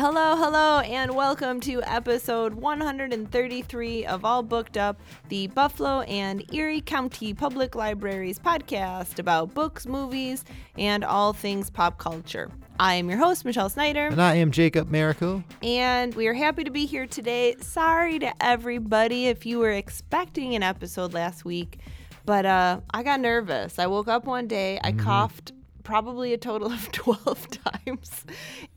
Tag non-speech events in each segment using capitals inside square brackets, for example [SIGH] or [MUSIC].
Hello, hello, and welcome to episode 133 of All Booked Up, the Buffalo and Erie County Public Libraries podcast about books, movies, and all things pop culture. I am your host, Michelle Snyder, And I am Jacob Miracle. and we are happy to be here today. Sorry to everybody if you were expecting an episode last week, but uh, I got nervous. I woke up one day, I coughed probably a total of [LAUGHS] 12 times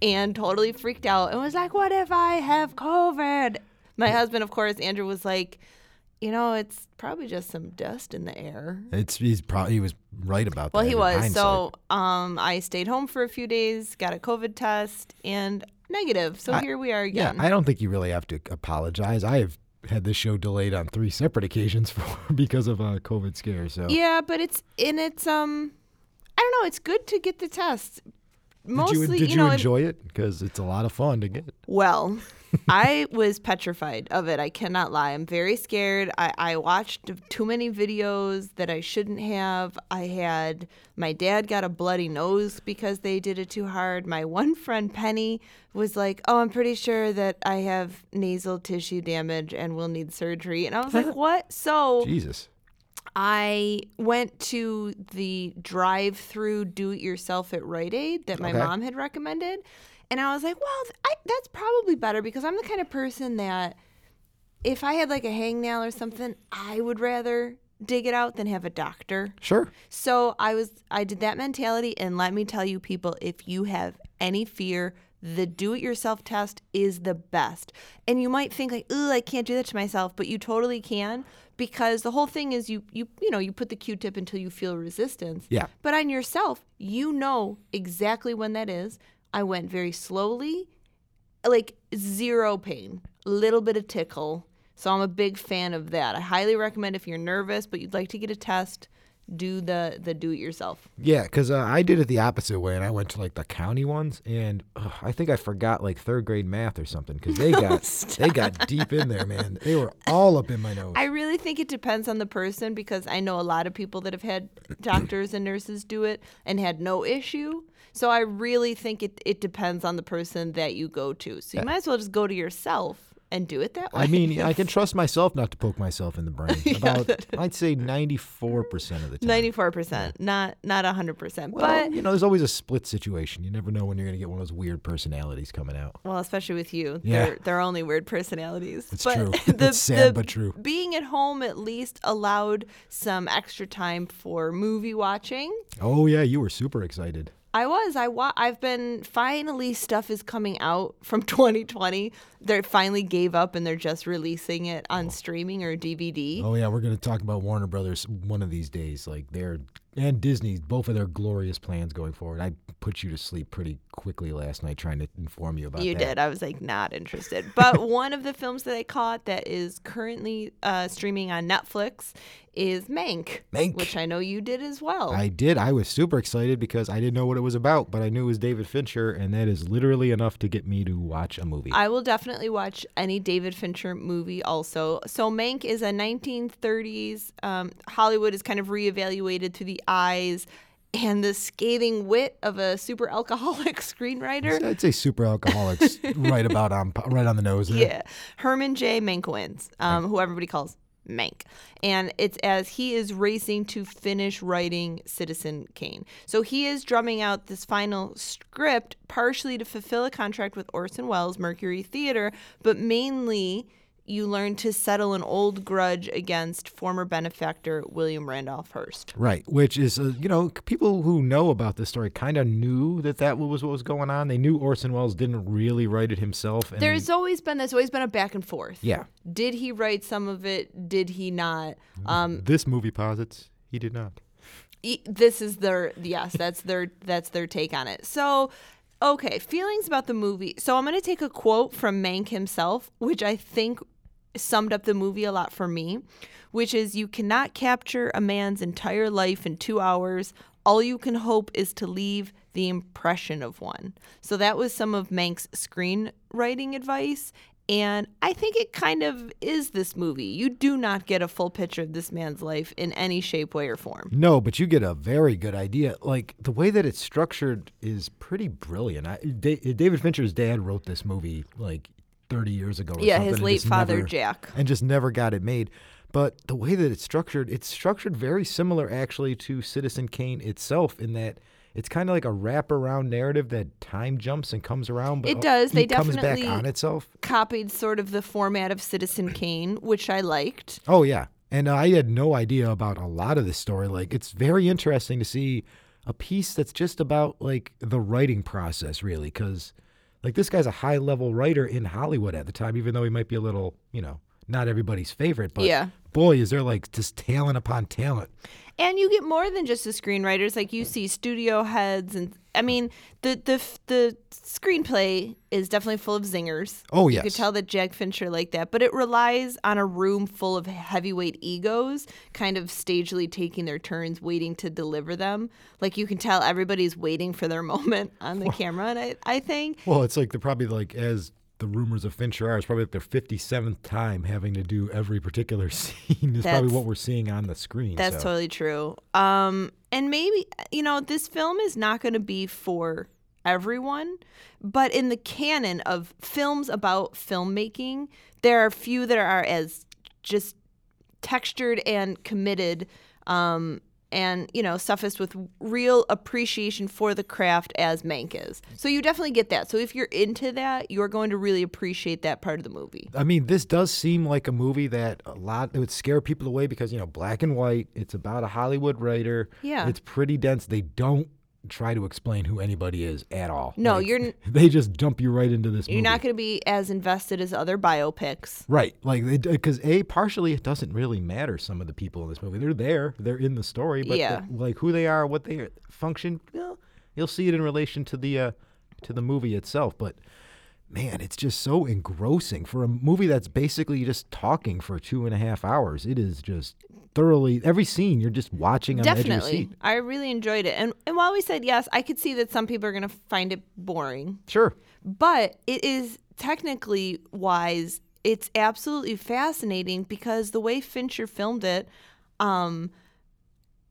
and totally freaked out and was like, What if I have COVID? My husband, of course, Andrew, was like, You know, it's probably just some dust in the air. It's he's probably he was right about Well, that. Well, he was. So um, I stayed home for a few days, got a COVID test, and negative. So I- here we are again. yeah. I don't think you really have to apologize. I have had this show delayed on three separate occasions [LAUGHS] for because of a COVID scare. So Yeah, but it's and it's um don't know, it's good to get the test. Mostly, did you, did you, know, enjoy it? Because it's a lot of fun to get. well, [LAUGHS] I was petrified of it. I cannot lie. I'm very scared. I, I watched too many videos that I shouldn't have. I had my dad got a bloody nose because they did it too hard. My one friend Penny was like, "Oh, I'm pretty sure that I have nasal tissue damage and will need surgery." And I was like, [LAUGHS] "What?" So Jesus. I went to the drive through do it yourself at Rite Aid that my Okay. mom had recommended. And I was like, well, I, that's probably better because I'm the kind of person that if I had like a hangnail or something, I would rather dig it out than have a doctor. Sure. So I was I did that mentality and let me tell you people if you have any fear the do it yourself test is the best. And you might think like, "Ugh, I can't do that to myself," but you totally can because the whole thing is you you you know, you put the Q-tip until you feel resistance. Yeah. But on yourself, you know exactly when that is. I went very slowly, like zero pain, a little bit of tickle. So I'm a big fan of that. I highly recommend if you're nervous but you'd like to get a test, do the the do it yourself. Yeah, because uh, I did it the opposite way, and I went to like the county ones, and ugh, I think I forgot like third grade math or something because they got [LAUGHS] they got deep in there, man. They were all up in my nose. I really think it depends on the person because I know a lot of people that have had [CLEARS THROAT] doctors and nurses do it and had no issue. So I really think it, it depends on the person that you go to. So you might as well just go to yourself and do it that way. I mean, I can [LAUGHS] trust myself not to poke myself in the brain. [LAUGHS] About, I'd say 94% of the time. Ninety-four percent, not not hundred percent. Well, But you know, there's always a split situation. You never know when you're going to get one of those weird personalities coming out. well, especially with you, Yeah. they're they're only weird personalities. It's but true. [LAUGHS] The, It's sad the but true. Being at home at least allowed some extra time for movie watching. Oh, yeah, you were super excited. I was. I wa- I've been finally stuff is coming out from [LAUGHS] 2020. They finally gave up and they're just releasing it on oh. streaming or DVD. Oh, yeah, we're going to talk about Warner Brothers one of these days. Like, they're, and Disney, both of their glorious plans going forward. I put you to sleep pretty quickly last night trying to inform you about You that. did. I was like not interested. But [LAUGHS] one of the films that I caught that is currently uh, streaming on Netflix is Mank, Mank. which I know you did as well. I did. I was super excited because I didn't know what it was about, but I knew it was David Fincher, and that is literally enough to get me to watch a movie. I will definitely watch any David Fincher movie also. So Mank is a 1930s um, Hollywood is kind of reevaluated through the eyes and the scathing wit of a super alcoholic [LAUGHS] screenwriter. I'd say super alcoholics [LAUGHS] right about on right on the nose. There. Yeah, Herman J. Mankiewicz, um, who everybody calls Mank, and it's as he is racing to finish writing Citizen Kane. So he is drumming out this final script, partially to fulfill a contract with Orson Welles Mercury Theater, but mainly. You learn to settle an old grudge against former benefactor William Randolph Hearst. Right, which is uh, you know people who know about this story kind of knew that that was what was going on. They knew Orson Welles didn't really write it himself. And There's always been there's always been a back and forth. yeah, Did he write some of it? Did he not? Um, this movie posits he did not. e- this is their yes that's their that's their take on it so okay feelings about the movie so i'm going to take a quote from mank himself which i think summed up the movie a lot for me which is you cannot capture a man's entire life in two hours all you can hope is to leave the impression of one so that was some of mank's screenwriting advice And I think it kind of is this movie. You do not get a full picture of this man's life in any shape, way, or form. No, but you get a very good idea. Like the way that it's structured is pretty brilliant. I, Da- David Fincher's dad wrote this movie like 30 years ago. Or Yeah, his late father, never- Jack. and just never got it made. But the way that it's structured, it's structured very similar actually to Citizen Kane itself in that it's kind of like a wraparound narrative that time jumps and comes around. But It does. They it comes back on itself. Copied sort of the format of Citizen Kane, which I liked. Oh yeah, and I had no idea about a lot of this story. Like it's very interesting to see a piece that's just about like the writing process, really, because like this guy's a high level writer in Hollywood at the time, even though he might be a little, you know, not everybody's favorite. But Yeah. Boy, is there like just talent upon talent. And you get more than just the screenwriters. Like you see studio heads, and I mean the the the screenplay is definitely full of zingers. Oh yes, You could tell that Jack Fincher liked that, but it relies on a room full of heavyweight egos, kind of stagely taking their turns, waiting to deliver them. Like you can tell everybody's waiting for their [LAUGHS] moment on the camera, and I, I think Well, it's like they're probably like as the rumors of Fincher are, it's probably like their fifty seventh time having to do every particular [LAUGHS] scene is probably what we're seeing on the screen. That's so. totally true. Um, and maybe you know this film is not going to be for everyone, but in the canon of films about filmmaking, there are few that are as just textured and committed. Um, and you know, suffused with real appreciation for the craft as Mank is. So you definitely get that. So if you're into that, you're going to really appreciate that part of the movie. I mean, this does seem like a movie that a lot it would scare people away because you know, black and white. It's about a Hollywood writer. Yeah. it's pretty dense. They don't try to explain who anybody is at all. No, Like, you're n- [LAUGHS] They just dump you right into this. You're movie. not going to be as invested as other biopics. Right, like because a partially it doesn't really matter. Some of the people in this movie, they're there, they're in the story, but Yeah. the- like who they are, what they function, well, you'll see it in relation to the uh, to the movie itself. But man, it's just so engrossing for a movie that's basically just talking for two and a half hours. It is just thoroughly every scene you're just watching on the edge of your Definitely. I really enjoyed it. And and while we said yes, I could see that some people are going to find it boring, Sure, but it is technically wise. It's absolutely fascinating because the way Fincher filmed it um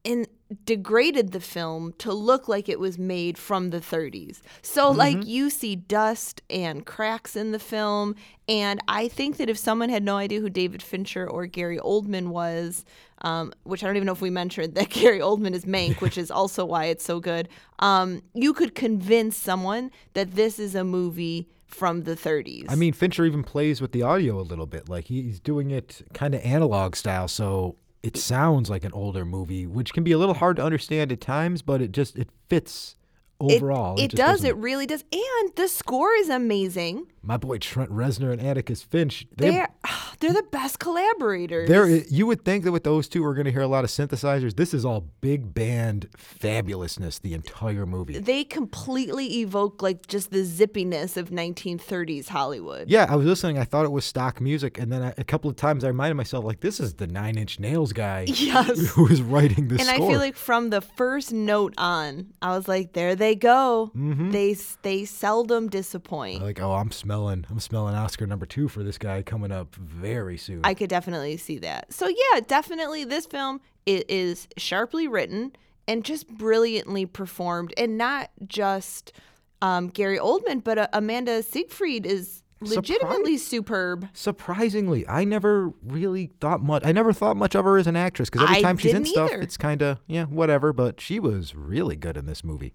and degraded the film to look like it was made from the 30s. So like you see dust and cracks in the film and I think that if someone had no idea who David Fincher or Gary Oldman was, um, which I don't even know if we mentioned that [LAUGHS] Gary Oldman is Mank, which is also why it's so good. Um, you could convince someone that this is a movie from the 30s. I mean Fincher even plays with the audio a little bit, like he's doing it kind of analog style, so it sounds like an older movie, which can be a little hard to understand at times, but it just it fits it, overall. it just does. doesn't- It really does. And the score is amazing. My boy Trent Reznor and Atticus Finch, they They're [SIGHS] they're the best collaborators. There, you would think that with those two, we're going to hear a lot of synthesizers. This is all big band fabulousness. The entire movie. they completely evoke like just the zippiness of 1930s Hollywood. Yeah, I was listening. I thought it was stock music, and then I, a couple of times I reminded myself, like, this is the Nine Inch Nails guy [LAUGHS] Yes. [LAUGHS] who is writing this And score. I feel like from the first note on, I was like, there they go. Mm-hmm. They they seldom disappoint. like, oh, I'm smelling, I'm smelling Oscar number two for this guy coming up very soon. I could definitely see that. So yeah, definitely this film it is sharply written and just brilliantly performed, and not just um, Gary Oldman, but uh, Amanda Seyfried is legitimately superb. Surprisingly, I never really thought much. I never thought much of her as an actress because every I time she's in didn't stuff, it's kind of yeah, whatever. But she was really good in this movie.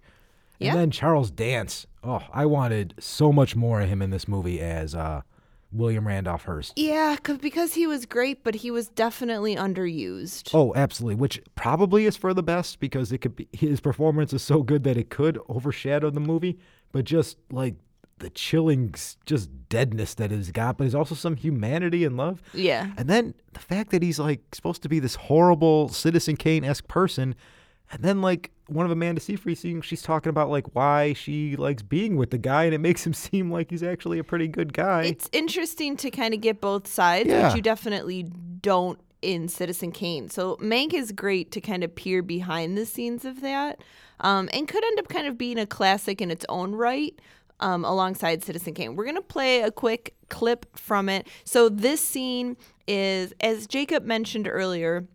Yeah. And then Charles Dance. Oh, I wanted so much more of him in this movie as uh, William Randolph Hearst. Yeah, 'cause- because because he was great, but he was definitely underused. Oh, absolutely. Which probably is for the best because it could be his performance is so good that it could overshadow the movie. But just like the chilling, just deadness that he's got, but there's also some humanity and love. Yeah. And then the fact that he's like supposed to be this horrible Citizen Kane esque person, and then like one of Amanda Seyfried scenes, she's talking about like why she likes being with the guy, and it makes him [LAUGHS] seem like he's actually a pretty good guy. It's interesting to kind of get both sides, Yeah. which you definitely don't in Citizen Kane. So Mank is great to kind of peer behind the scenes of that, um, and could end up kind of being a classic in its own right. Um, alongside Citizen Kane, we're gonna play a quick clip from it. So this scene is, as Jacob mentioned earlier,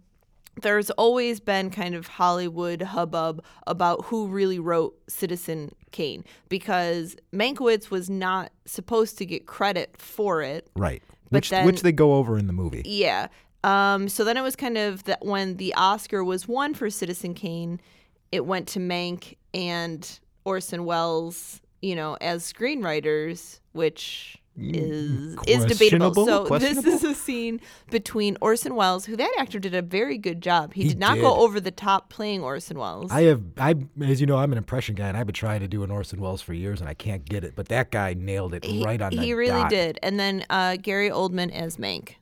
there's always been kind of Hollywood hubbub about who really wrote Citizen Kane because Mankiewicz was not supposed to get credit for it. Right. But which then- which they go over in the movie. Yeah. Um, so then it was kind of that when the Oscar was won for Citizen Kane, it went to Mank and Orson Welles, you know, as screenwriters, which is is debatable. So this is a scene between Orson Welles, who that actor did a very good job. He, He did not did. go over the top playing Orson Welles. I have I as you know I'm an impression guy and I've been trying to do an Orson Welles for years and I can't get it, but that guy nailed it he, right on the he really dot. did. And then uh, Gary Oldman as Mank.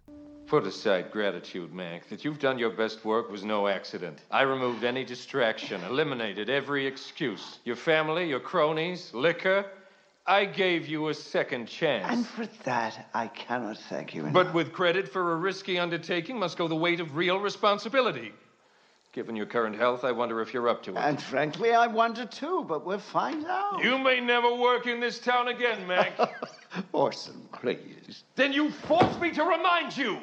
Put aside gratitude, Mank. That you've done your best work was no accident. I removed any distraction, eliminated every excuse. Your family, your cronies, liquor. I gave you a second chance. And for that, I cannot thank you enough. But with credit for a risky undertaking must go the weight of real responsibility. Given your current health, I wonder if you're up to it. And frankly, I wonder too, but we'll find out. You may never work in this town again, Mank. [LAUGHS] Orson, please. then you force me to remind you.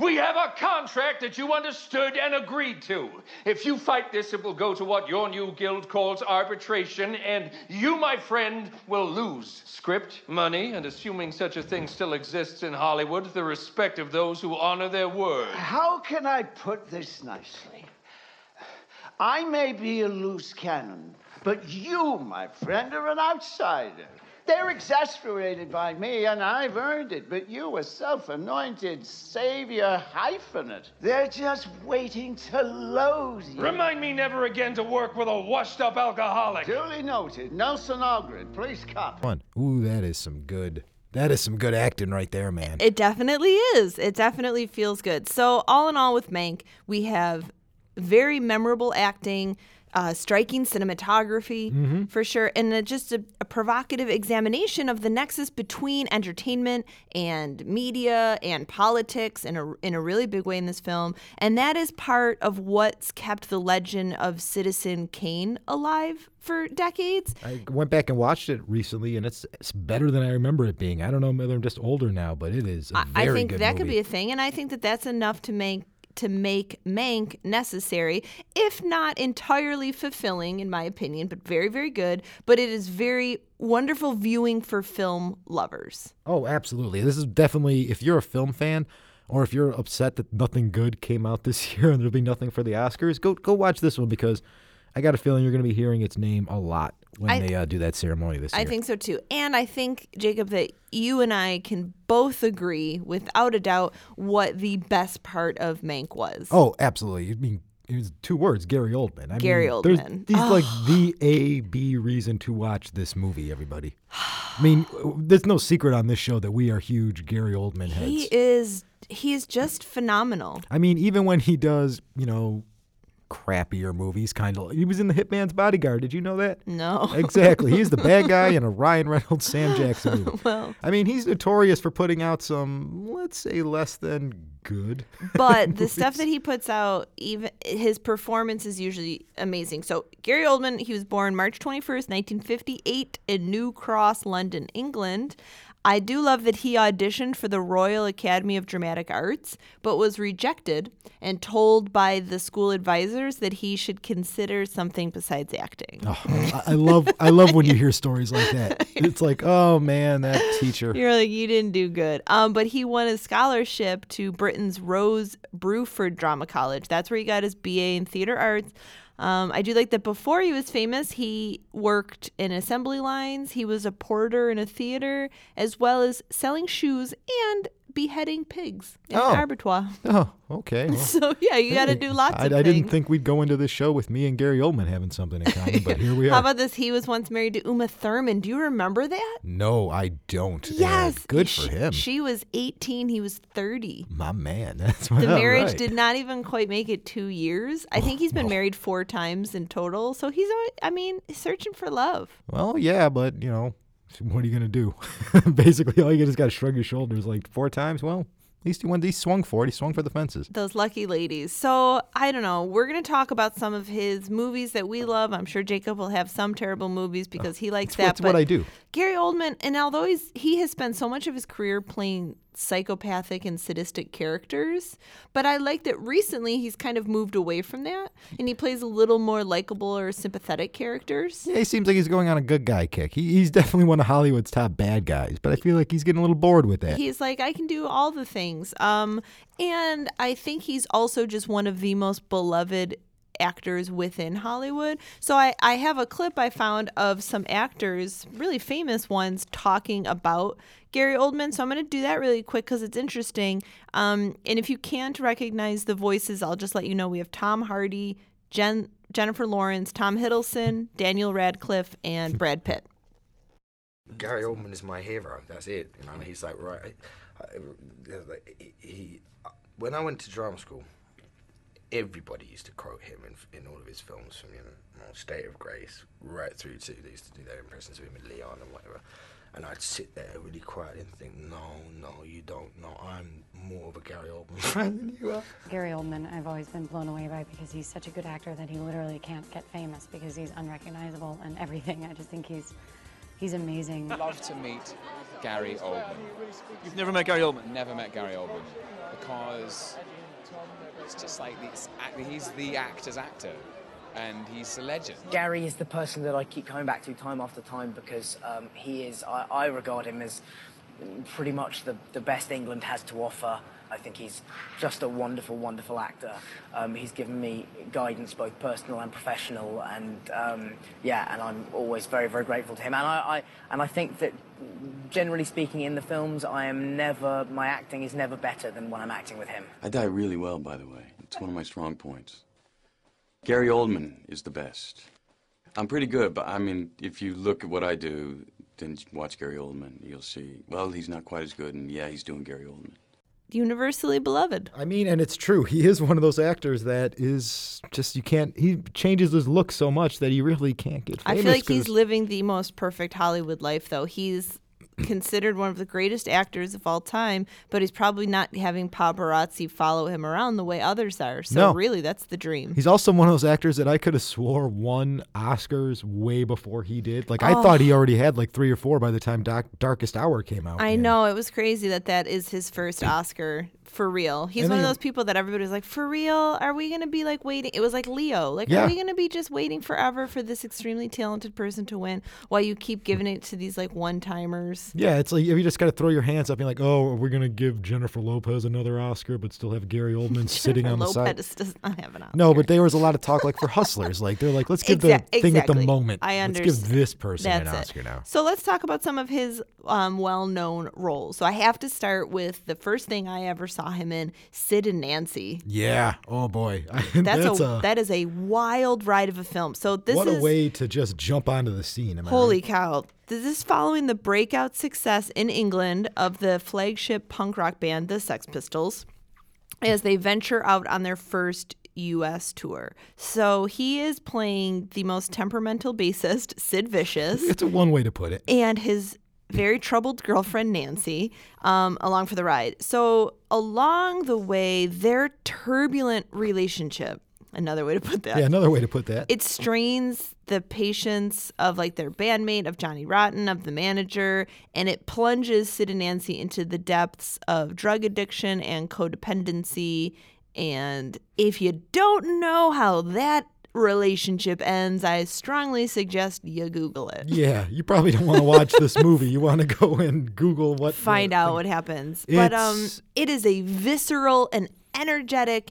We have a contract that you understood and agreed to. If you fight this, it will go to what your new guild calls arbitration, and you, my friend, will lose. Script, money, and assuming such a thing still exists in Hollywood, the respect of those who honor their word. How can I put this nicely? I may be a loose cannon, but you, my friend, are an outsider. They're exasperated by me, and I've earned it, but you, a self anointed savior hyphenate, they're just waiting to load you. Remind me never again to work with a washed up alcoholic. Duly noted. Nelson Algren, please copy. One. Ooh, that is some good that is some good acting right there, man. It definitely is. It definitely feels good. So, all in all, with Mank, we have very memorable acting, uh, striking cinematography for sure, and uh, just a, a provocative examination of the nexus between entertainment and media and politics in a, in a really big way in this film. And that is part of what's kept the legend of Citizen Kane alive for decades. I went back and watched it recently, and it's it's better than I remember it being. I don't know whether I'm just older now, but it is a I- think that could be a thing, and I think that that's enough to make to make Mank necessary, if not entirely fulfilling, in my opinion, but very, very good. But it is very wonderful viewing for film lovers. Oh, absolutely. This is definitely if you're a film fan or if you're upset that nothing good came out this [LAUGHS] year and there'll be nothing for the Oscars, go go watch this one because I got a feeling you're going to be hearing its name a lot when I- they uh, do that ceremony this year. I think so too. And I think, Jacob, that you and I can both agree, without a doubt, what the best part of Mank was. Oh, absolutely. I mean, it was two words, Gary Oldman. I Gary mean, there's- Oldman. He's like the A B reason to watch this movie. Everybody. I mean, there's no secret on this show that we are huge Gary Oldman heads. he is he is just phenomenal. I mean, even when he does, you know, crappier movies, kind of. He was in The Hitman's Bodyguard. Did you know that? No. [LAUGHS] Exactly. He's the bad guy in a [LAUGHS] Ryan Reynolds, Sam Jackson movie. [LAUGHS] Well. I mean, he's notorious for putting out some, let's say, less than good. but the stuff that he puts out even his performance is usually amazing so gary oldman he was born march 21st 1958 in new cross london england i do love that he auditioned for the royal academy of dramatic arts but was rejected and told by the school advisors that he should consider something besides acting Oh, I, I love, I love when you hear stories like that. [LAUGHS] It's like, oh man, that teacher. You're like, you didn't do good. Um, but he won a scholarship to Britain's Rose Bruford Drama College. That's where he got his BA in theater arts. Um, I do like that before he was famous, he worked in assembly lines. He was a porter in a theater, as well as selling shoes and beheading pigs in Oh. an abattoir. [LAUGHS] Oh, okay. [LAUGHS] well, So yeah, you got to do lots I, of I didn't think we'd go into this show with me and Gary Oldman having something in [LAUGHS] common, but here we are. How about this? He was once married to Uma Thurman. Do you remember that? no, I don't. Yes. good She- for him. She was 18. He was 30. My man. That's what The marriage right. did not even quite make it two years. I think he's been oh, married four times in total. So he's, always, I mean, searching for love. Well, yeah, but you know, what are you gonna do? [LAUGHS] Basically, all you just got to shrug your shoulders. Like four times. Well, At least he went. He swung for it. He swung for the fences. Those lucky ladies. So I don't know. We're gonna talk about some of his movies that we love. I'm sure Jacob will have some terrible movies because he likes that. That's what I do. Gary Oldman, and although he's he has spent so much of his career playing psychopathic and sadistic characters, but I like that recently he's kind of moved away from that and he plays a little more likable or sympathetic characters. Yeah, he seems like he's going on a good guy kick. He, he's definitely one of Hollywood's top bad guys, but I feel like he's getting a little bored with that. He's like, I can do all the things. Um, and I think he's also just one of the most beloved actors within Hollywood. So I, I have a clip I found of some actors, really famous ones, talking about Gary Oldman. So I'm going to do that really quick because it's interesting. Um, and if you can't recognize the voices, I'll just let you know we have Tom Hardy, Jen, Jennifer Lawrence, Tom Hiddleston, Daniel Radcliffe, and Brad Pitt. Gary Oldman is my hero. That's it. You know, he's like right. I, I, he, he, when I went to drama school, everybody used to quote him in, in all of his films, from you know, State of Grace right through to they used to do their impressions of him in Leon and whatever. And I'd sit there really quiet and think, no, no, you don't. know. I'm more of a Gary Oldman [LAUGHS] fan than you are. Gary Oldman, I've always been blown away by because he's such a good actor that he literally can't get famous because he's unrecognizable and everything. I just think he's he's amazing. I'd love to meet Gary Oldman. You've never met Gary Oldman? Never met Gary Oldman because it's just like he's the actor's actor and he's a legend. Gary is the person that I keep coming back to time after time because um, he is, I, I, regard him as pretty much the, the best England has to offer. I think he's just a wonderful, wonderful actor. Um, he's given me guidance, both personal and professional, and um, yeah, and I'm always very, very grateful to him. And I, I, and I think that, generally speaking, in the films, I am never, my acting is never better than when I'm acting with him. I die really well, by the way. It's one of my strong points. Gary Oldman is the best. I'm pretty good, but I mean, if you look at what I do, then watch Gary Oldman. You'll see, well, he's not quite as good, and yeah, he's doing Gary Oldman. Universally beloved. I mean, and it's true. He is one of those actors that is just, you can't, he changes his look so much that he really can't get famous. I feel like he's living the most perfect Hollywood life, though. He's [CLEARS THROAT] considered one of the greatest actors of all time, but he's probably not having paparazzi follow him around the way others are. So No. really, that's the dream. He's also one of those actors that I could have swore won Oscars way before he did. Like I Oh. thought he oh. already had like three or four by the time Doc- Darkest Hour came out. I And know it was crazy that that is his first [CLEARS THROAT] Oscar for real. He's And one of those people that everybody was like, for real? Are we gonna be like waiting? It was like Leo. Like, Yeah. are we gonna be just waiting forever for this extremely talented person to win while you keep giving it to these like one timers? Yeah, it's like you just got to throw your hands up and be like, oh, are we're gonna give Jennifer Lopez another Oscar, but still have Gary Oldman [LAUGHS] sitting on the side. Lopez does not have an Oscar. No, but there was a lot of talk like for hustlers. Like they're like, let's give Exac- the thing at the moment. I Let's give this person an That's it. Oscar now. So let's talk about some of his um, well-known roles. So I have to start with the first thing I ever saw him in, Sid and Nancy. Yeah. Oh boy. [LAUGHS] That's, a, that is a wild ride of a film. So this what is a way to just jump onto the scene. Holy right? cow. This is following the breakout success in England of the flagship punk rock band, the Sex Pistols, as they venture out on their first U.S. tour. So he is playing the most temperamental bassist, Sid Vicious, It's a one way to put it. and his very troubled girlfriend, Nancy, um, along for the ride. So along the way, their turbulent relationship, another way to put that, Yeah, another way to put that. it strains the patience of like their bandmate of Johnny Rotten of the manager and it plunges Sid and Nancy into the depths of drug addiction and codependency and if you don't know how that relationship ends I strongly suggest you google it yeah, you probably don't want to watch this [LAUGHS] movie. You want to go and Google what. find out what happens but um it is a visceral and energetic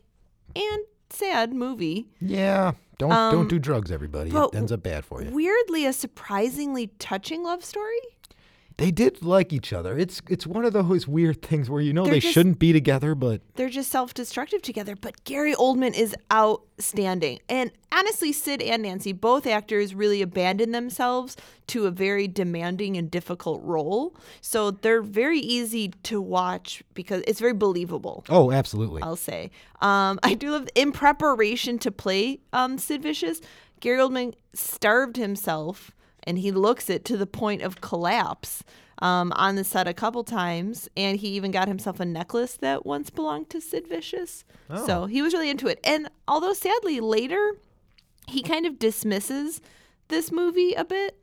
and sad movie Yeah, don't Um, don't do drugs, everybody. It ends up bad for you. weirdly a surprisingly touching love story They did like each other. It's it's one of those weird things where you know They're they just- shouldn't be together, but they're just self-destructive together but gary oldman is outstanding and honestly sid and nancy both actors really abandon themselves to a very demanding and difficult role so they're very easy to watch because it's very believable oh, absolutely. I'll say. Um, [LAUGHS] I do love in preparation to play um, Sid Vicious. Gary Oldman starved himself, and he looks it to the point of collapse. um, on the set a couple times, and he even got himself a necklace that once belonged to Sid Vicious. Oh. So he was really into it. And although sadly later he kind of dismisses this movie a bit.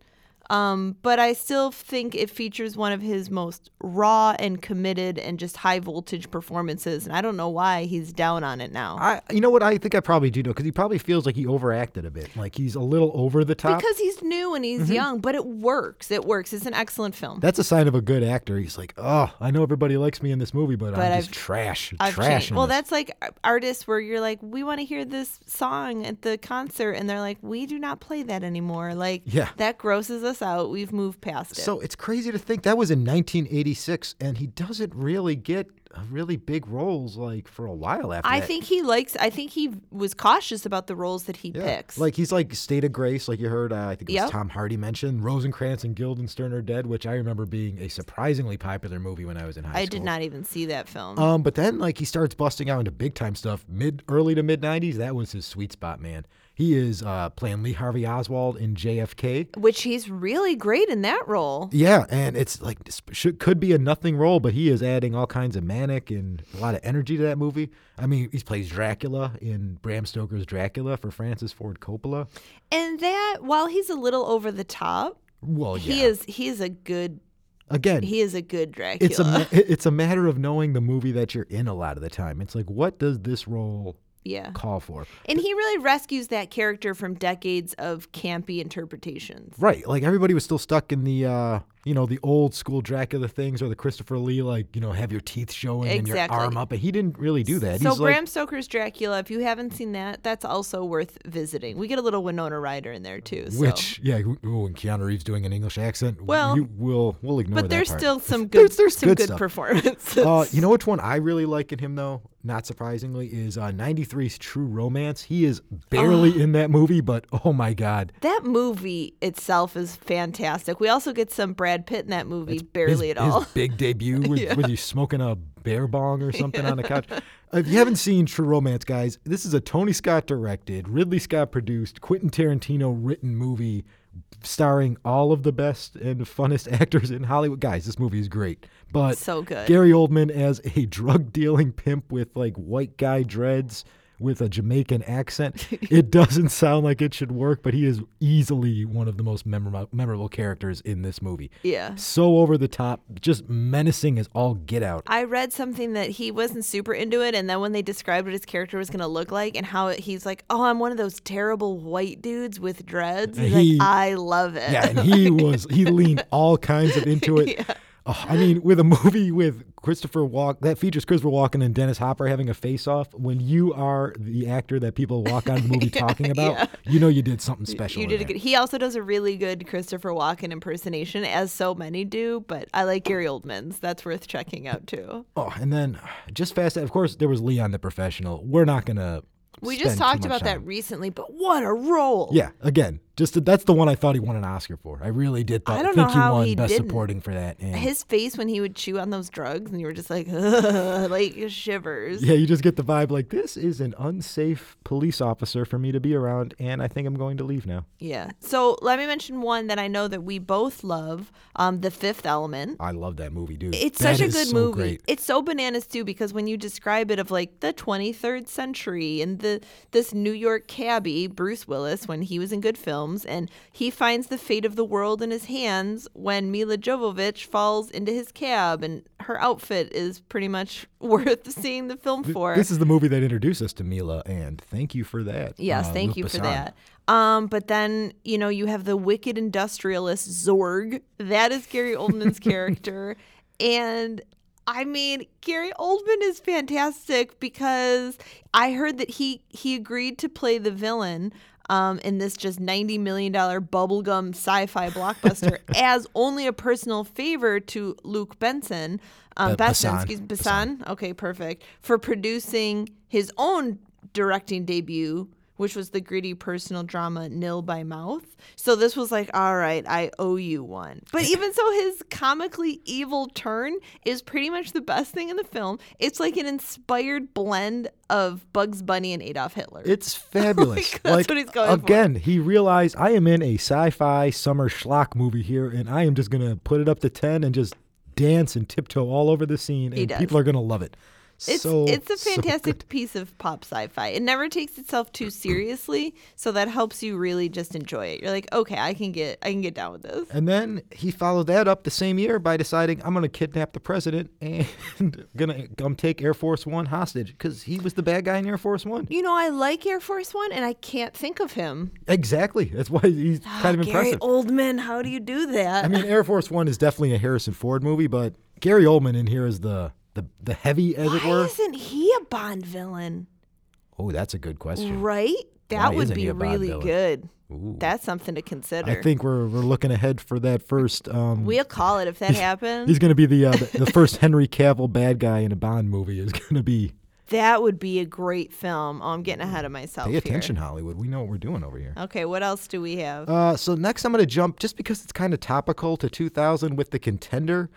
Um, but I still think it features one of his most raw and committed and just high voltage performances. And I don't know why he's down on it now. I, you know what? I think I probably do know because he probably feels like he overacted a bit, like he's a little over the top. because he's new and he's Mhm. young, but it works. It works. It's an excellent film. That's a sign of a good actor. He's like, oh, I know everybody likes me in this movie, but, But I'm just I've- trash, I've trash. Well, this." that's like artists where you're like, we want to hear this song at the concert, and they're like, we do not play that anymore. Like, Yeah. that grosses us out. We've moved past it. So it's crazy to think that was in 1986, and he doesn't really get uh, really big roles like for a while after I that. think he likes. I think he was cautious about the roles that he picks. Like he's like State of Grace, like you heard. Uh, I think it was Yep. Tom Hardy mentioned. Rosencrantz and Guildenstern are dead, which I remember being a surprisingly popular movie when I was in high I school. I did not even see that film. Um, but then like he starts busting out into big time stuff mid early to mid '90s. That was his sweet spot, man. He is uh, playing Lee Harvey Oswald in JFK. which he's really great in that role. Yeah, and it's like should, could be a nothing role, but he is adding all kinds of manic and a lot of energy to that movie. I mean, he plays Dracula in Bram Stoker's Dracula for Francis Ford Coppola. And that, while he's a little over the top, Well, he yeah. is he is a good Again, he is a good Dracula. it's a it's a matter of knowing the movie that you're in a lot of the time. It's like, what does this role yeah. call for? And he really rescues that character from decades of campy interpretations. Right, like everybody was still stuck in the uh, you know the old school Dracula things or the Christopher Lee like you know have your teeth showing and your arm up, and he didn't really do that. So He's Bram like, Stoker's Dracula, if you haven't seen that, that's also worth visiting. We get a little Winona Ryder in there too. So. which yeah, ooh, and Keanu Reeves doing an English accent. Well, you, we'll we'll ignore that. but there's part. still some good There's, there's some good, good, performances. Uh, you know which one I really like in him though? Not surprisingly, is uh, '93's True Romance. He is barely in that movie, but oh my god, That movie itself is fantastic. We also get some Brad Pitt in that movie, barely his, at all. His [LAUGHS] big debut with, Yeah. with you smoking a bear bong or [LAUGHS] something on the couch. If you haven't seen True Romance, guys, this is a Tony Scott directed, Ridley Scott produced, Quentin Tarantino written movie starring all of the best and funnest [LAUGHS] actors in Hollywood. Guys, this movie is great. But So good. Gary Oldman as a drug dealing pimp with like white guy dreads with a Jamaican accent. [LAUGHS] it doesn't sound like it should work, but he is easily one of the most memorable, memorable characters in this movie. Yeah. So over the top, just menacing as all get out. I read something that he wasn't super into it, and then when they described what his character was going to look like and how it, he's like, "Oh, I'm one of those terrible white dudes with dreads." He's He- like, "I love it." Yeah, and he [LAUGHS] was he leaned all kinds of into [LAUGHS] it. Oh, I mean, with a movie with Christopher Walk that features Christopher Walken and Dennis Hopper having a face off, when you are the actor that people walk out of the movie [LAUGHS] talking about, yeah. you know you did something special. You did a good. He also does a really good Christopher Walken impersonation, as so many do. But I like Gary Oldman's. That's worth checking out too. Oh, and then just fast. Of course, there was Leon the Professional. We're not gonna. We just talked about time. that recently, but what a role! Yeah, again, just that's the one I thought he won an Oscar for. I really did. Thought, I don't think know how he won he Best didn't. Supporting for that. And His face when he would chew on those drugs, and you were just like, [LAUGHS] like shivers. yeah, you just get the vibe like this is an unsafe police officer for me to be around, and I think I'm going to leave now. Yeah. So let me mention one that I know that we both love, um, The Fifth Element. I love that movie, dude. It's That such a good so movie. Great. It's so bananas too because when you describe it of like the 23rd century and the this New York cabbie Bruce Willis when he was in good films and he finds the fate of the world in his hands when Milla Jovovich falls into his cab and her outfit is pretty much [LAUGHS] worth seeing the film for. This is the movie that introduced us to Milla, and thank you for that. Yes, uh, thank Luc you for that. Um, but then you know you have the wicked industrialist Zorg. That is Gary Oldman's [LAUGHS] character, and I mean Gary Oldman is fantastic because I heard that he he agreed to play the villain. Um, in this just $90 million bubblegum sci fi blockbuster [LAUGHS] as only a personal favor to Luc Benson. Um, Be- Besson, Besson. excuse Besson. Okay, perfect. For producing his own directing debut which was the gritty personal drama Nil by Mouth. So this was like, all right, I owe you one. But even so, his comically evil turn is pretty much the best thing in the film. It's like an inspired blend of Bugs Bunny and Adolf Hitler. It's [LAUGHS] fabulous. Like, that's like what he's going for. again, he realized I am in a sci-fi summer schlock movie here, and I am just gonna put it up to ten and just dance and tiptoe all over the scene, and people are gonna love it. It's so, it's a [LAUGHS] fantastic good. piece of pop sci-fi. It never takes itself too [CLEARS THROAT] seriously, so that helps you really just enjoy it. You're like, okay, I can get I can get down with this. And then he followed that up the same year by deciding I'm gonna kidnap the president [LAUGHS] and gonna um, take Air Force One hostage because he was the bad guy in Air Force One. You know, I like Air Force One, and I can't think of him. Exactly. That's why he's kind of Gary impressive. Oldman, how do you do that? I mean, Air Force One is definitely a Harrison Ford movie, but Gary Oldman in here is the the, the heavy, as it why were. isn't he a Bond villain? Oh, that's a good question. Right? That Why would isn't he be a Bond really villain? good. Ooh. That's something to consider. I think we're we're looking ahead for that first. Um, we'll call it if that happens. he's going to be the, uh, the the [LAUGHS] first Henry Cavill bad guy in a Bond movie. Is going to be. That would be a great film. Oh, I'm getting ahead of myself. Pay here. attention, Hollywood. We know what we're doing over here. Okay, what else do we have? Uh, so next, I'm going to jump just because it's kind of topical to 2000 with the Contender.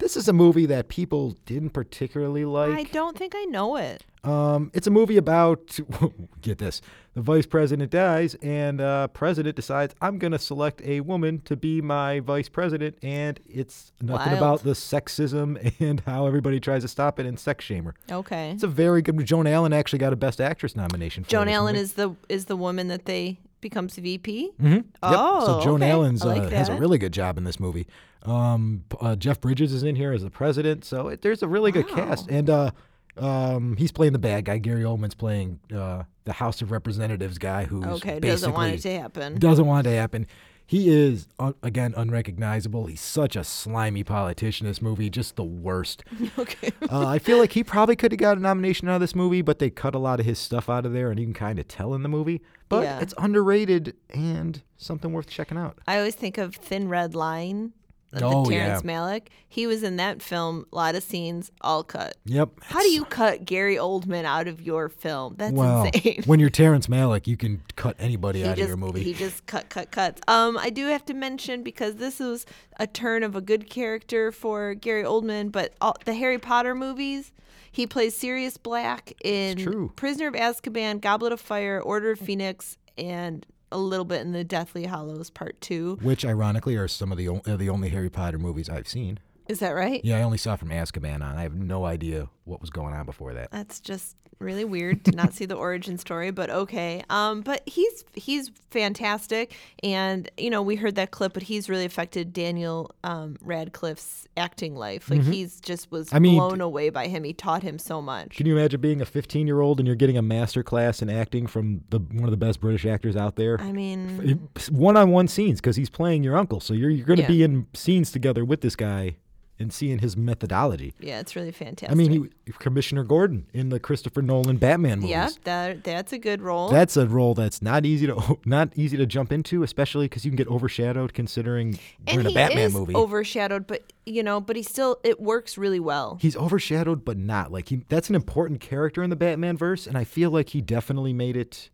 This is a movie that people didn't particularly like. I don't think I know it. Um, it's a movie about [LAUGHS] get this: the vice president dies, and uh, president decides I'm going to select a woman to be my vice president, and it's nothing Wild. about the sexism [LAUGHS] and how everybody tries to stop it and sex shamer. Okay. It's a very good. Joan Allen actually got a Best Actress nomination. for Joan Allen movie. is the is the woman that they becomes VP. Mhm. Yep. Oh, so Joan okay. Allen's like uh, has a really good job in this movie. Um, uh, Jeff Bridges is in here as the president, so it, there's a really good cast, and uh, um, he's playing the bad guy. Gary Oldman's playing uh, the House of Representatives guy who's Okay, doesn't want it to happen. Doesn't want it to happen. He is uh, again unrecognizable. He's such a slimy politician. in This movie, just the worst. [LAUGHS] okay. uh, I feel like he probably could have got a nomination out of this movie, but they cut a lot of his stuff out of there, and you can kind of tell in the movie. But Yeah. it's underrated and something worth checking out. I always think of Thin Red Line, of Oh, the yeah. Terrence Malick. He was in that film. A lot of scenes, all cut. Yep. How do you cut Gary Oldman out of your film? That's well, insane. when you're Terrence Malick, you can cut anybody he out just of your movie. he just cut cut cuts. Um, I do have to mention because this is a turn of a good character for Gary Oldman, but all, the Harry Potter movies. He plays Sirius Black in. Prisoner of Azkaban, Goblet of Fire, Order of Phoenix, and a little bit in the Deathly Hallows Part Two. which, ironically, are some of the o- uh, the only Harry Potter movies I've seen. Is that right? Yeah, I only saw from Azkaban on. I have no idea what was going on before that. That's just really weird to not see the origin story, but okay. Um, but he's he's fantastic, and you know we heard that clip, but he's really affected Daniel um, Radcliffe's acting life. Like Mhm. he's just was I mean, blown away by him. He taught him so much. Can you imagine being a 15 year old and you're getting a master class in acting from the one of the best British actors out there? I mean, One on one scenes because he's playing your uncle, so you're you're going to Yeah. be in scenes together with this guy and seeing his methodology. yeah, it's really fantastic. I mean, he, Commissioner Gordon in the Christopher Nolan Batman movies. yeah, that that's a good role. That's a role that's not easy to [LAUGHS] not easy to jump into, especially because you can get overshadowed considering you're in a Batman is movie. overshadowed, but you know, but he still it works really well. He's overshadowed, but not like he. That's an important character in the Batman verse, and I feel like he definitely made it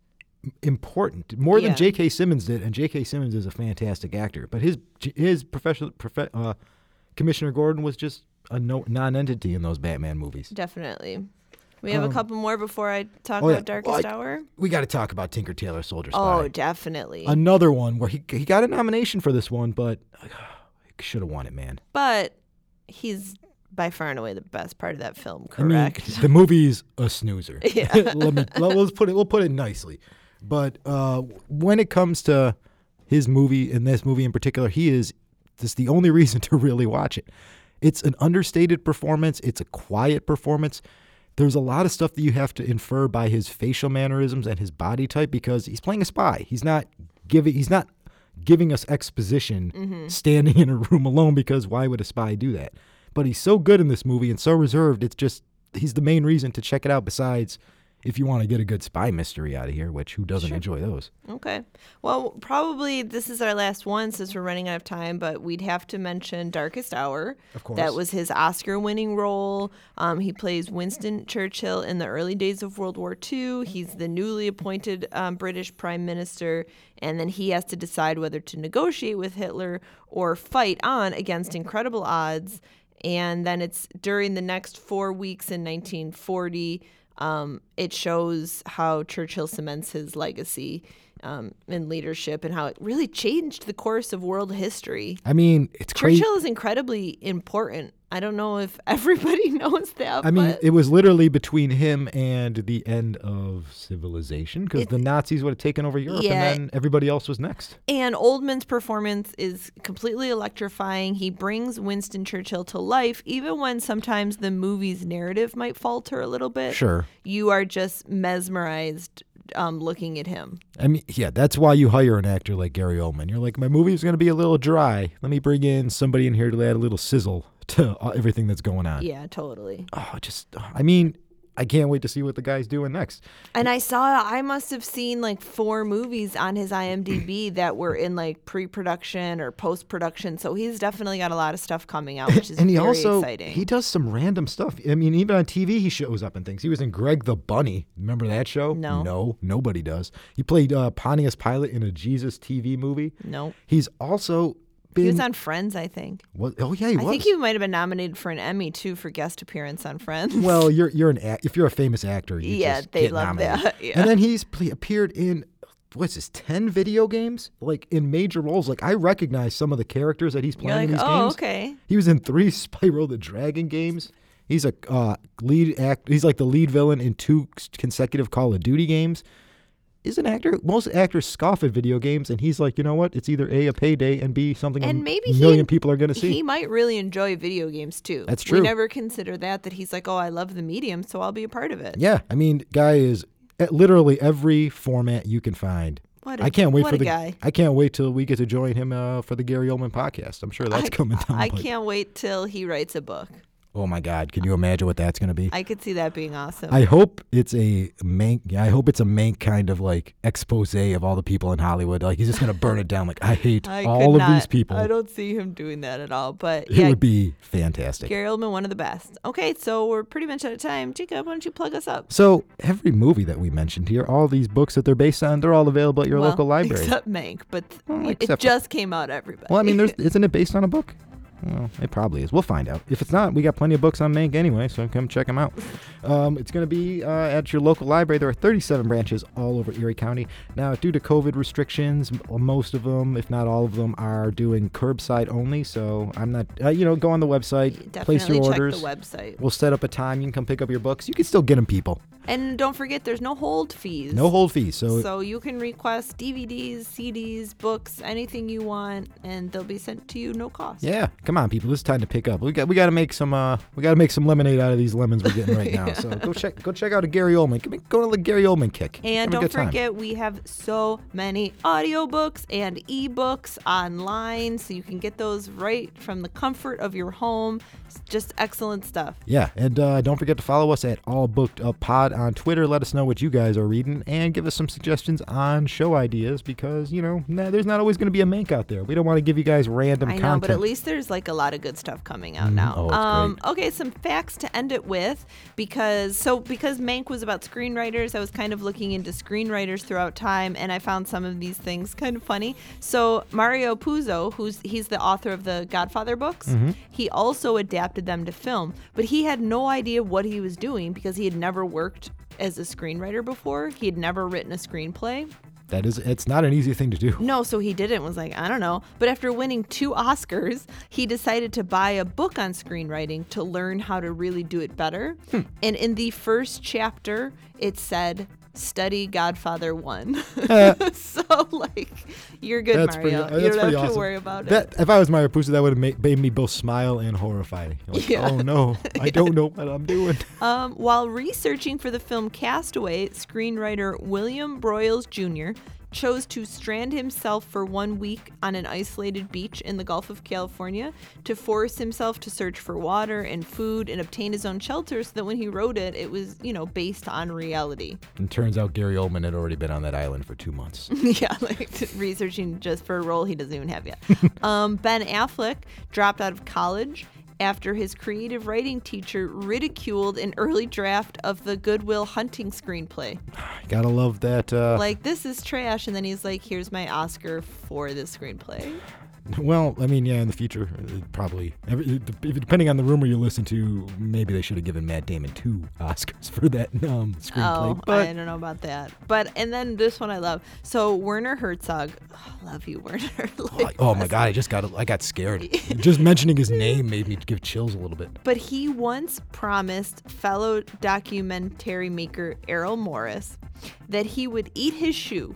important more than J.K. Simmons did. And J.K. Simmons is a fantastic actor, but his his professional profe- uh, Commissioner Gordon was just a no, non-entity in those Batman movies. Definitely. We have a Um, couple more before I talk oh, yeah. about Darkest Well, I- Hour. We got to talk about Tinker Tailor Soldier Spy. Oh, definitely. Another one where he he got a nomination for this one, but [SIGHS] he should have won it, man. but he's by far and away the best part of that film. I mean, Correct. [LAUGHS] the movie's a snoozer. [LAUGHS] Yeah. [LAUGHS] let me let, us put it we'll put it nicely. But uh, when it comes to his movie in this movie in particular, he is just the only [LAUGHS] reason to really watch it. It's an understated performance. It's a quiet performance. There's a lot of stuff that you have to infer by his facial mannerisms and his body type because he's playing a spy. He's not giving he's not giving us exposition Mhm. standing in a room alone because why would a spy do that? But he's so good in this movie and so reserved. It's just he's the main reason to check it out besides if you want to get a good spy mystery out of here, which who doesn't enjoy those? Okay. Well, probably this is our last one since we're running out of time, but we'd have to mention Darkest Hour. Of course. That was his Oscar winning role. Um, he plays Winston Churchill in the early days of World War II. He's the newly appointed um, British Prime Minister, and then he has to decide whether to negotiate with Hitler or fight on against incredible odds. And then it's during the next four weeks in 1940 um, it shows how Churchill cements his legacy um, in leadership and how it really changed the course of world history. I mean, it's crazy. Churchill is incredibly important. I don't know if [LAUGHS] everybody [LAUGHS] knows that. I mean, it was literally between him and the end of civilization because the Nazis would have taken over Europe Yeah. and then everybody else was next. And Oldman's performance is completely electrifying. He brings Winston Churchill to life, even when sometimes the movie's narrative might falter a little bit. Sure. You are just mesmerized um, looking at him. I mean, yeah, that's why you hire an actor like Gary Oldman. You're like, my movie's going to be a little dry. Let me bring in somebody in here to add a little sizzle [LAUGHS] to everything that's going on. Yeah, totally. Oh, just, I mean, I can't wait to see what the guy's doing next. And I saw, I must have seen like four movies on his IMDb [CLEARS THROAT] that were in like pre production or post production. So he's definitely got a lot of stuff coming out, which is and he very also exciting. he does some random stuff. I mean, even on TV, he shows up in things. He was in Greg the Bunny. Remember that show? No. no, nobody does. He played uh, Pontius Pilate in a Jesus TV movie. Nope. He's also been. he was on Friends, I think. What? Oh yeah, he I was. think he might have been nominated for an Emmy too for guest appearance on Friends. Well, [LAUGHS] you're you're an act. If you're a famous actor, you Yeah, just they get love nominated. that, [LAUGHS] yeah. And then he's ple- appeared in what's this? Ten video games, like in major roles. Like I recognize some of the characters that he's playing like, in these oh, games. okay. He was in three [LAUGHS] Spyro the Dragon games. He's a uh, lead act. He's like the lead villain in two consecutive Call of Duty games. Is an actor. Most actors scoff at video games, and he's like, you know what? It's either a a payday and b something a And maybe million he, people are going to see. He might really enjoy video games too. That's true. We never consider that. That he's like, oh, I love the medium, so I'll be a part of it. Yeah, I mean, guy is at literally every format you can find. What a- I can't wait what for a the guy. I can't wait till we get to join him uh, for the Gary Oldman podcast. I'm sure that's I, coming down. I can't wait till he writes a book. Oh my God, can you imagine what that's going to be? I could see that being awesome. I hope it's a mank. Yeah, I hope it's a mank kind of like expose of all the people in Hollywood. Like he's just going to burn it down. Like I hate [LAUGHS] I all of not- these people. I don't see him doing that at all. But it yeah, would be fantastic. Gary Oldman, one of the best. Okay, so we're pretty much out of time. Jacob, why don't you plug us up? So every movie that we mentioned here, all these books that they're based on, they're all available at your Well, local library. Except Mank, but Well, it except for- just came out, everybody. Well, I mean, there's [LAUGHS] isn't it based on a book? Well, it probably is. We'll find out. If it's not, we got plenty of books on Mank anyway, so come check them out. Um, it's going to be uh, at your local library. There are 37 branches all over Erie County. Now, due to COVID restrictions, most of them, if not all of them, are doing curbside only. So I'm not, uh, you know, go on the website, place Definitely your check orders. the website. We'll set up a time. You can come pick up your books. You can still get them, people. And don't forget, there's no hold fees. No hold fees. So, So you can request DVDs, CDs, books, anything you want, and they'll be sent to you no cost. Yeah, come on, people. It's time to pick up. We got we got to make some uh we got to make some lemonade out of these lemons we're getting right [LAUGHS] now. So go check go check out a Gary Oldman. Go to the Gary Oldman kick. And don't good time. forget, we have so many audiobooks and ebooks online, so you can get those right from the comfort of your home. It's just excellent stuff. Yeah, and uh, don't forget to follow us at All Booked Up Pod on Twitter. Let us know what you guys are reading and give us some suggestions on show ideas because you know nah, there's not always going to be a mank out there. We don't want to give you guys random I know, content. but at least there's like a lot of good stuff coming out Mhm. now. Oh, um, okay, some facts to end it with because so because Mank was about screenwriters, I was kind of looking into screenwriters throughout time, and I found some of these things kind of funny. So Mario Puzo, who's he's the author of the Godfather books, Mm-hmm. he also adapted them to film, but he had no idea what he was doing because he had never worked as a screenwriter before. He had never written a screenplay. that is, it's not an easy thing to do. No, so he didn't. Was like, I don't know. But after winning two Oscars, he decided to buy a book on screenwriting to learn how to really do it better. Hmm. And in the first chapter, it said, "Study Godfather One." [LAUGHS] [LAUGHS] so like, you're good, That's pretty. Mario. uh, you don't pretty have awesome. to worry about that, it. If I was Mario Puzo, that would have made, made me both smile and horrified. Like, Yeah. Oh no, [LAUGHS] I don't know what I'm doing. Um, while researching for the film Cast Away, screenwriter William Broyles Jr. chose to strand himself for one week on an isolated beach in the Gulf of California to force himself to search for water and food and obtain his own shelter so that when he wrote it, it was, you know, based on reality. And turns out Gary Oldman had already been on that island for two months. [LAUGHS] yeah, like [LAUGHS] researching just for a role he doesn't even have yet. [LAUGHS] um, ben Affleck dropped out of college after his creative writing teacher ridiculed an early draft of the Good Will Hunting screenplay. [SIGHS] Gotta love that. Uh, Like, this is trash. And then he's like, here's my Oscar for this screenplay. Well, I mean, yeah, in the future, uh, probably. Depending on the rumor you listen to, maybe they should have given Matt Damon two Oscars [LAUGHS] for that um, screenplay. Oh, but I don't know about that. But, and then this one I love. So, Werner Herzog, [SIGHS] oh, love you, [LAUGHS] Werner. like, oh my god, I just got I got scared. [LAUGHS] just mentioning his name made me give chills a little bit. But he once promised fellow documentary maker Errol Morris that he would eat his shoe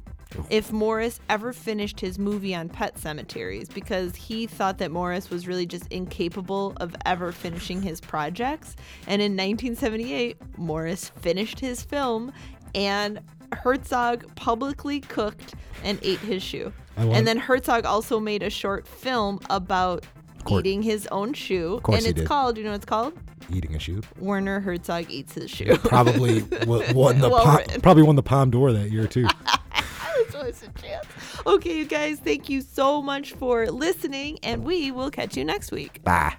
if Morris ever finished his movie on pet cemeteries because he thought that Morris was really just incapable of ever finishing his projects. And in 1978, Morris finished his film and Herzog publicly cooked and ate his shoe. And then Herzog also made a short film about course- eating his own shoe. course and it's did. called, you know what it's called? Eating a shoe. Werner Herzog eats his shoe. Probably [LAUGHS] won the Well Palm- probably won the Palme d'Or that year too. [LAUGHS] Always a chance. Okay, you guys, thank you so much for listening, and we will catch you next week. Bye.